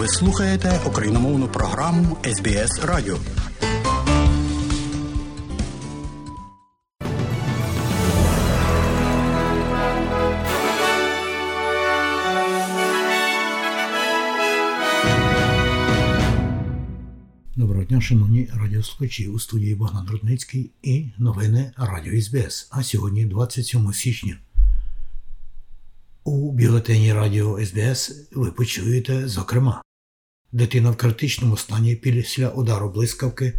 Ви слухаєте україномовну програму СБС Радіо. Доброго дня, шановні радіослухачі у студії Богдан Рудницький і новини Радіо СБС. А сьогодні 27 січня. У бюлетені Радіо СБС ви почуєте, зокрема, дитина в критичному стані після удару блискавки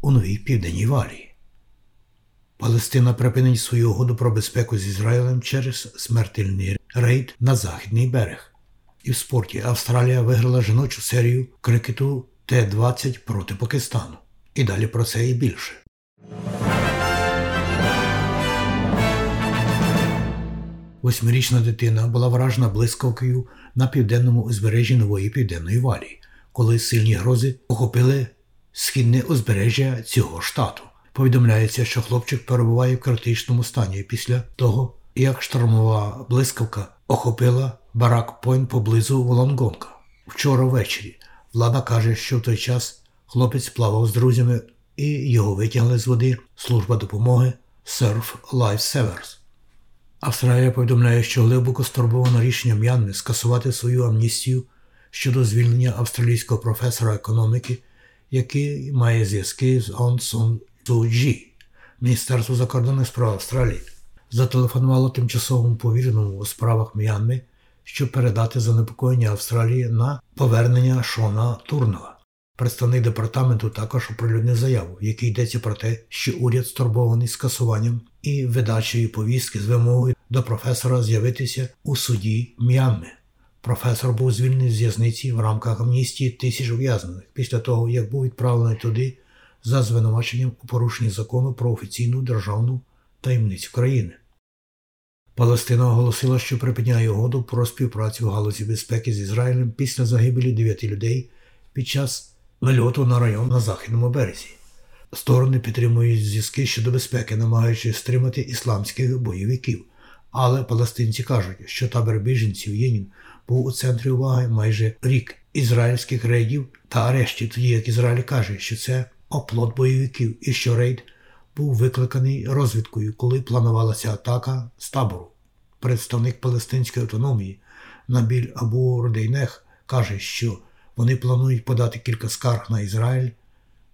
у новій південній валії. Палестина припинить свою угоду про безпеку з Ізраїлем через смертельний рейд на західний берег. І в спорті Австралія виграла жіночу серію крикету Т-20 проти Пакистану. І далі про це і більше. Восьмирічна дитина була вражена блискавкою на південному узбережжі нової південної валії, коли сильні грози охопили східне узбережжя цього штату. Повідомляється, що хлопчик перебуває в критичному стані після того, як штормова блискавка охопила барак Пойнт поблизу Волонгонка. Вчора ввечері влада каже, що в той час хлопець плавав з друзями і його витягли з води служба допомоги Surf Life Savers. Австралія повідомляє, що глибоко стурбовано рішенням М'янми скасувати свою амністію щодо звільнення австралійського професора економіки, який має зв'язки з Он Сон Джі. Міністерство закордонних справ Австралії зателефонувало тимчасовому повіреному у справах М'янми, щоб передати занепокоєння Австралії на повернення Шона Турнова. Представник департаменту також оприлюднив заяву, в якій йдеться про те, що уряд стурбований скасуванням і видачею повістки з вимогою до професора з'явитися у суді М'янми. Професор був звільнений з в'язниці в рамках амністії тисяч ув'язнених після того, як був відправлений туди за звинуваченням у порушенні закону про офіційну державну таємницю країни. Палестина оголосила, що припиняє угоду про співпрацю в галузі безпеки з Ізраїлем після загибелі дев'яти людей під час нальоту на район на західному березі. Сторони підтримують зв'язки щодо безпеки, намагаючись стримати ісламських бойовиків. Але палестинці кажуть, що табір біженців Єнін був у центрі уваги майже рік ізраїльських рейдів та арештів, тоді як Ізраїль каже, що це оплот бойовиків і що рейд був викликаний розвідкою, коли планувалася атака з табору. Представник палестинської автономії Набіль Абу Родейнех каже, що вони планують подати кілька скарг на Ізраїль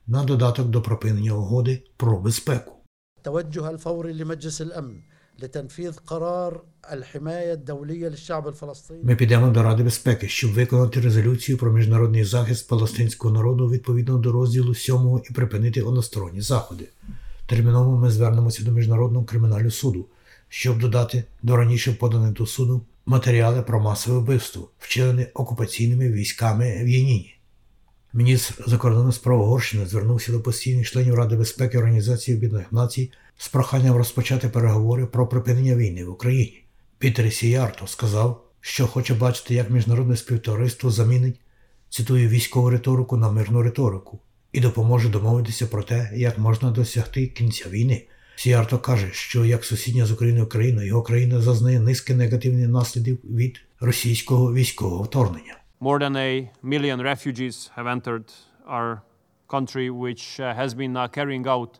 на додаток до припинення угоди про безпеку. التوجه الفوري لمجلس الامن لتنفيذ قرار الحمايه الدوليه للشعب الفلسطيني Ми підемо до Ради безпеки, щоб виконати резолюцію про міжнародний захист палестинського народу відповідно до розділу 7 і припинити односторонні заходи. Терміново ми звернемося до Міжнародного кримінального суду, щоб додати до раніше поданих до суду матеріали про масове вбивство, вчинене окупаційними військами в Єніні. Міністр закордонних справ Угорщини звернувся до постійних членів Ради безпеки Організації Об'єднаних Націй з проханням розпочати переговори про припинення війни в Україні. Пітер Сіярто сказав, що хоче бачити, як міжнародне співтовариство замінить, цитую, військову риторику на мирну риторику і допоможе домовитися про те, як можна досягти кінця війни. Сіярто каже, що як сусідня з Україною країна, його країна зазнає низки негативних наслідків від російського військового вторгнення. More than a million refugees have entered our country, which uh, has been uh, carrying out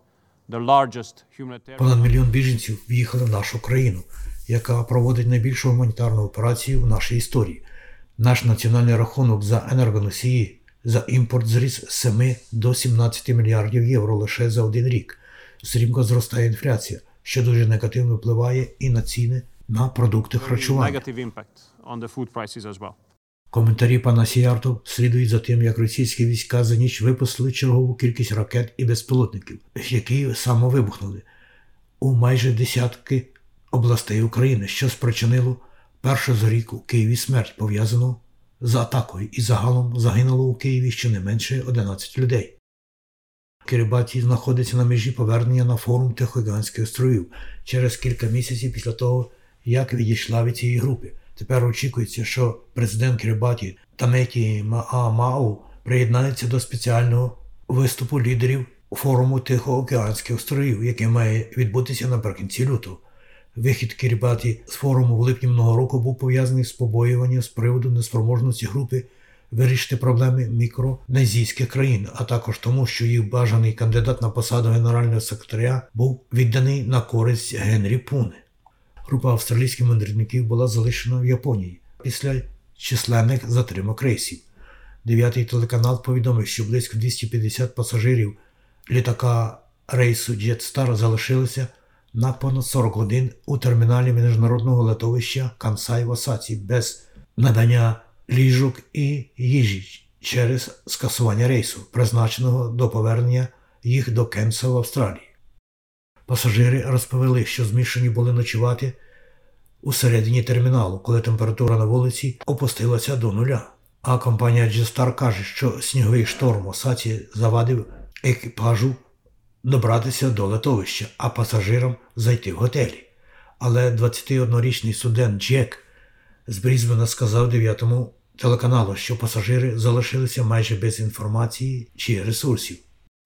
the largest humanitarian. Понад мільйон біженців в'їхали в нашу країну, яка проводить найбільшу гуманітарну операцію в нашій історії. Наш національний рахунок за енергоносії за імпорт зріс з 7 до 17 мільярдів євро лише за один рік. Стрімко зростає інфляція, що дуже негативно впливає і на ціни на продукти харчування. Коментарі пана Сіярто слідують за тим, як російські війська за ніч випустили чергову кількість ракет і безпілотників, які самовибухнули у майже десятки областей України, що спричинило першу за рік у Києві смерть пов'язану з атакою, і загалом загинуло у Києві щонайменше 11 людей. Кирибаті знаходиться на межі повернення на форум Тихоокеанських островів через кілька місяців після того, як відійшла від цієї групи. Тепер очікується, що президент Кирибаті Таметі Маамау приєднається до спеціального виступу лідерів форуму Тихоокеанських островів, який має відбутися наприкінці лютого. Вихід Кірібаті з форуму в липні минулого року був пов'язаний з побоюванням з приводу неспроможності групи вирішити проблеми мікронезійських країн, а також тому, що їх бажаний кандидат на посаду генерального секретаря був відданий на користь Генрі Пуне. Група австралійських мандрівників була залишена в Японії після численних затримок рейсів. Дев'ятий телеканал повідомив, що близько 250 пасажирів літака рейсу Jetstar залишилися на понад 40 годин у терміналі міжнародного летовища Кансай в Осаці без надання ліжок і їжі через скасування рейсу, призначеного до повернення їх до Кенса в Австралії. Пасажири розповіли, що змішані були ночувати у середині терміналу, коли температура на вулиці опустилася до нуля. А компанія G-Star каже, що сніговий шторм у Осаці завадив екіпажу добратися до летовища, а пасажирам зайти в готелі. Але 21-річний студент Джек з Брізбена сказав 9-му телеканалу, що пасажири залишилися майже без інформації чи ресурсів.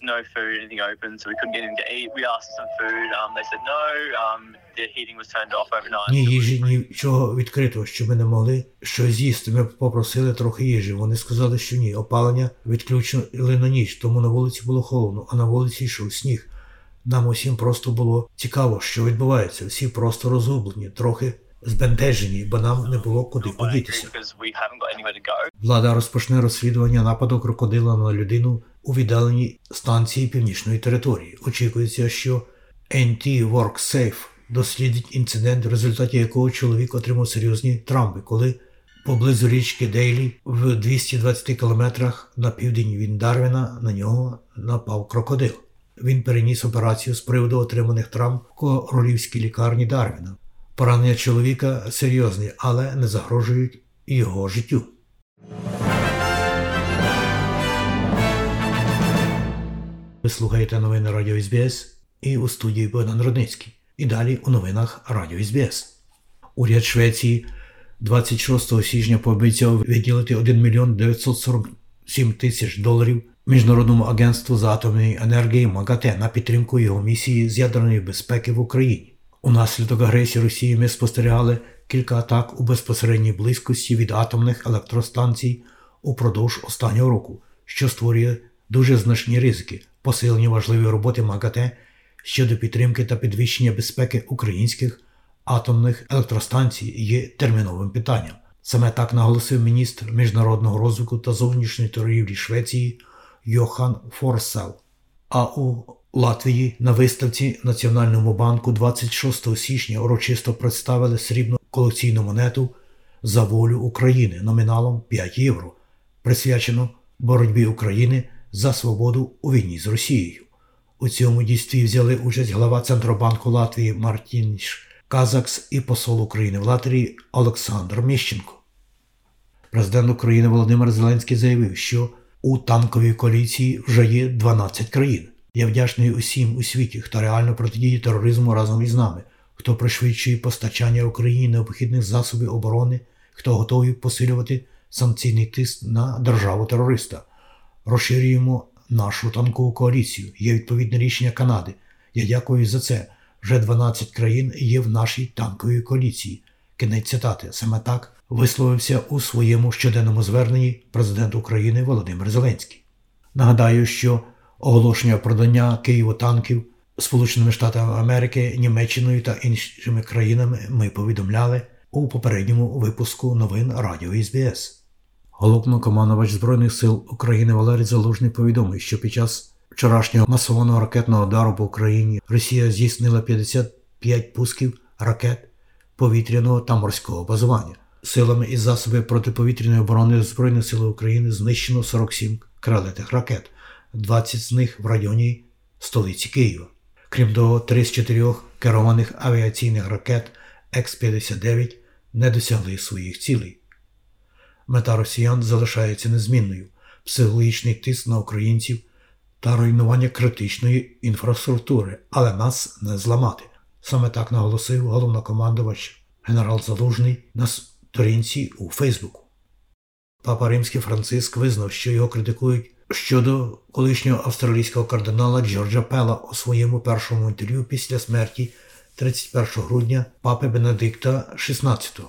No food, anything open, so we couldn't get in to eat. We asked for some food. Um, they said no. Um, the heating was turned off overnight. Ні їжі, нічого відкритого, що ми не могли щось з'їсти. Ми попросили трохи їжі. Вони сказали, що ні. Опалення відключили на ніч, тому на вулиці було холодно, а на вулиці йшов сніг. Нам усім просто було цікаво, що відбувається. Всі просто розгублені, трохи збентежені, бо нам не було куди подітися. Влада розпочне розслідування нападу крокодила на людину у віддаленій станції північної території. Очікується, що NT WorkSafe дослідить інцидент, в результаті якого чоловік отримав серйозні травми, коли поблизу річки Дейлі в 220 кілометрах на південь від Дарвіна на нього напав крокодил. Він переніс операцію з приводу отриманих травм в королівській лікарні Дарвіна. Поранення чоловіка серйозні, але не загрожують його життю. Ви слухаєте новини Радіо СБС і у студії Богдан Рудницький. І далі у новинах Радіо СБС. Уряд Швеції 26 січня пообіцяв виділити 1 мільйон 947 тисяч доларів Міжнародному агентству з атомної енергії МАГАТЕ на підтримку його місії з ядерної безпеки в Україні. Унаслідок агресії Росії ми спостерігали кілька атак у безпосередній близькості від атомних електростанцій упродовж останнього року, що створює дуже значні ризики посилення важливої роботи МАГАТЕ щодо підтримки та підвищення безпеки українських атомних електростанцій є терміновим питанням. Саме так наголосив міністр міжнародного розвитку та зовнішньої торгівлі Швеції Йохан Форсел. А у Латвії на виставці Національному банку 26 січня урочисто представили срібну колекційну монету за волю України номіналом 5 євро, присвячену боротьбі України за свободу у війні з Росією. У цьому дійстві взяли участь глава Центробанку Латвії Мартінш Казакс і посол України в Латвії Олександр Міщенко. Президент України Володимир Зеленський заявив, що у танковій коаліції вже є 12 країн. Я вдячний усім у світі, хто реально протидіє тероризму разом із нами, хто пришвидшує постачання Україні необхідних засобів оборони, хто готовий посилювати санкційний тиск на державу-терориста. Розширюємо нашу танкову коаліцію. Є відповідне рішення Канади. Я дякую за це. Вже 12 країн є в нашій танковій коаліції. Кінець цитати. Саме так висловився у своєму щоденному зверненні президент України Володимир Зеленський. Нагадаю, що оголошення продання Києву танків Сполученими Штатами Америки, Німеччиною та іншими країнами ми повідомляли у попередньому випуску новин Радіо СБС. Головнокомандувач Збройних сил України Валерій Залужний повідомив, що під час вчорашнього масованого ракетного удару по Україні Росія здійснила 55 пусків ракет повітряного та морського базування. Силами і засобами протиповітряної оборони Збройних сил України знищено 47 крилатих ракет, 20 з них в районі столиці Києва. Крім того, 3 з 4 керованих авіаційних ракет Х-59 не досягли своїх цілей. Мета росіян залишається незмінною психологічний тиск на українців та руйнування критичної інфраструктури, але нас не зламати. Саме так наголосив головнокомандувач генерал Залужний на сторінці у Фейсбуку. Папа Римський Франциск визнав, що його критикують щодо колишнього австралійського кардинала Джорджа Пела у своєму першому інтерв'ю після смерті 31 грудня папи Бенедикта XVI.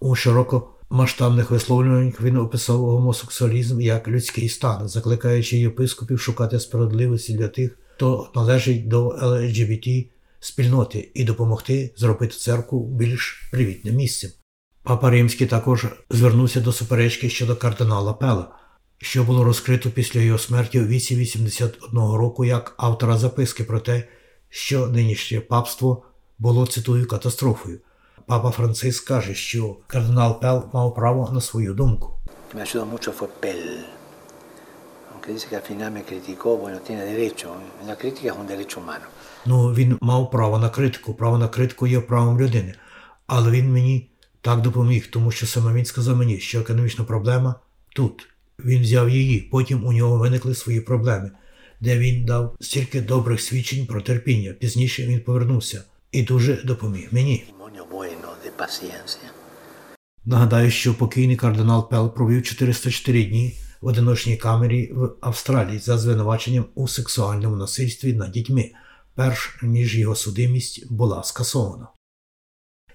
У широко масштабних висловлюваннях він описав гомосексуалізм як людський стан, закликаючи єпископів шукати справедливості для тих, хто належить до ЛГБТ спільноти і допомогти зробити церкву більш привітним місцем. Папа Римський також звернувся до суперечки щодо кардинала Пела, що було розкрито після його смерті у віці 81 року як автора записки про те, що нинішнє папство було цитую катастрофою. Папа Франциск каже, що кардинал Пел мав право на свою думку. me ayudó mucho fue Pell. Aunque dice que al final me criticó, bueno, tiene derecho. La crítica es un derecho humano. Ну, він мав право на критику. Право на критику є правом людини. Але він мені так допоміг, тому що саме він сказав мені, що економічна проблема тут. Він взяв її, потім у нього виникли свої проблеми, де він дав стільки добрих свідчень про терпіння. Пізніше він повернувся і дуже допоміг мені. Нагадаю, що покійний кардинал Пел провів 404 дні в одиночній камері в Австралії за звинуваченням у сексуальному насильстві над дітьми, перш ніж його судимість була скасована.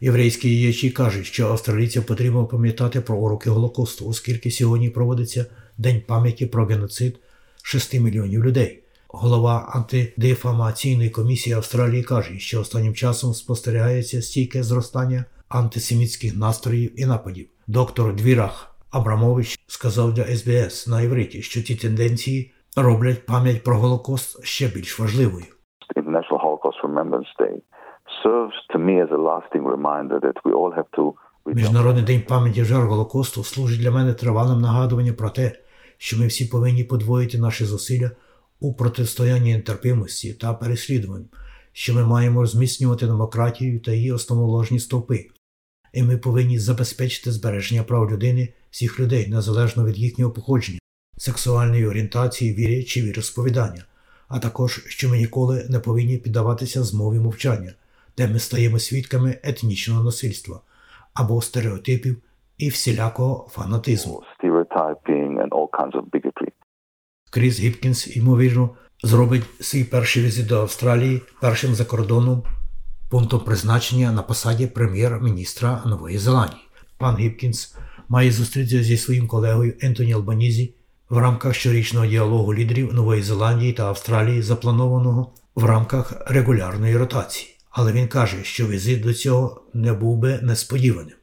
Єврейські діячі кажуть, що австралійцям потрібно пам'ятати про уроки Голокосту, оскільки сьогодні проводиться День пам'яті про геноцид 6 мільйонів людей. Голова антидефамаційної комісії Австралії каже, що останнім часом спостерігається стійке зростання антисемітських настроїв і нападів. Доктор Двірах Абрамович сказав для СБС на івриті, що ці тенденції роблять пам'ять про Голокост ще більш важливою. International Holocaust Remembrance Day serves to me as a lasting reminder that we all have to. Міжнародний день пам'яті жертв Голокосту служить для мене тривалим нагадуванням про те, що ми всі повинні подвоїти наші зусилля у протистоянні нетерпимості та переслідувань, що ми маємо зміцнювати демократію та її основоложні стовпи, і ми повинні забезпечити збереження прав людини всіх людей незалежно від їхнього походження, сексуальної орієнтації, віри чи віросповідання, а також що ми ніколи не повинні піддаватися змові мовчання, де ми стаємо свідками етнічного насильства або стереотипів і всілякого фанатизму. and all kinds of bigotry. Кріс Гіпкінс, ймовірно, зробить свій перший візит до Австралії першим за кордоном пунктом призначення на посаді прем'єр-міністра Нової Зеландії. Пан Гіпкінс має зустрітися зі своїм колегою Ентоні Албанізі в рамках щорічного діалогу лідерів Нової Зеландії та Австралії, запланованого в рамках регулярної ротації. Але він каже, що візит до цього не був би несподіваним.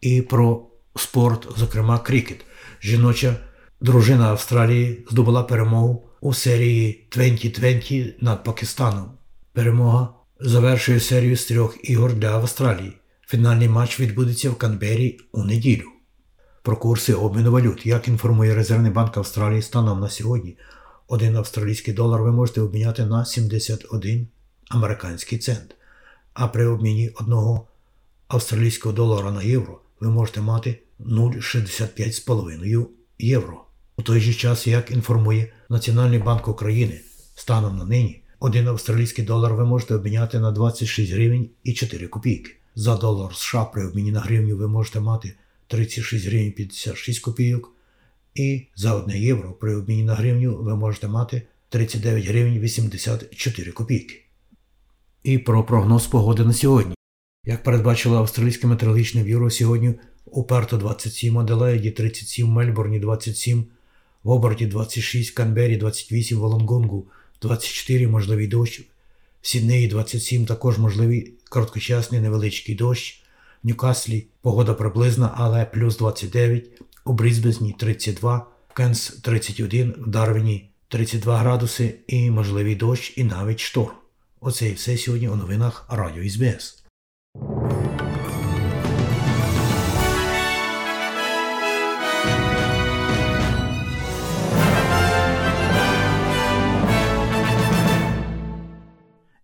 І про спорт, зокрема крикет. Жіноча дружина Австралії здобула перемогу у серії 2020 над Пакистаном. Перемога завершує серію з трьох ігор для Австралії. Фінальний матч відбудеться в Канбері у неділю. Про курси обміну валют. Як інформує Резервний банк Австралії станом на сьогодні, один австралійський долар ви можете обміняти на 71 американський цент. А при обміні одного австралійського долара на євро ви можете мати 0,65,5 євро. У той же час, як інформує Національний банк України, станом на нині, один австралійський долар ви можете обміняти на 26 гривень і 4 копійки. За долар США при обміні на гривню ви можете мати 36 гривень 56 копійок. І за 1 євро при обміні на гривню ви можете мати 39 гривень 84 копійки. І про прогноз погоди на сьогодні. Як передбачило Австралійське метеорологічне бюро, сьогодні у Перто 27, Аделаїді 37, Мельбурні 27, в Оберті 26, Канбері 28, Волонгонгу 24, можливий дощ, в Сіднеї 27, також можливий короткочасний невеличкий дощ, в Ньюкаслі погода приблизна, але плюс 29, у Брізбезні 32, в Кенс 31, в Дарвіні 32 градуси і можливий дощ і навіть шторм. Оце і все сьогодні у новинах Радіо СБС.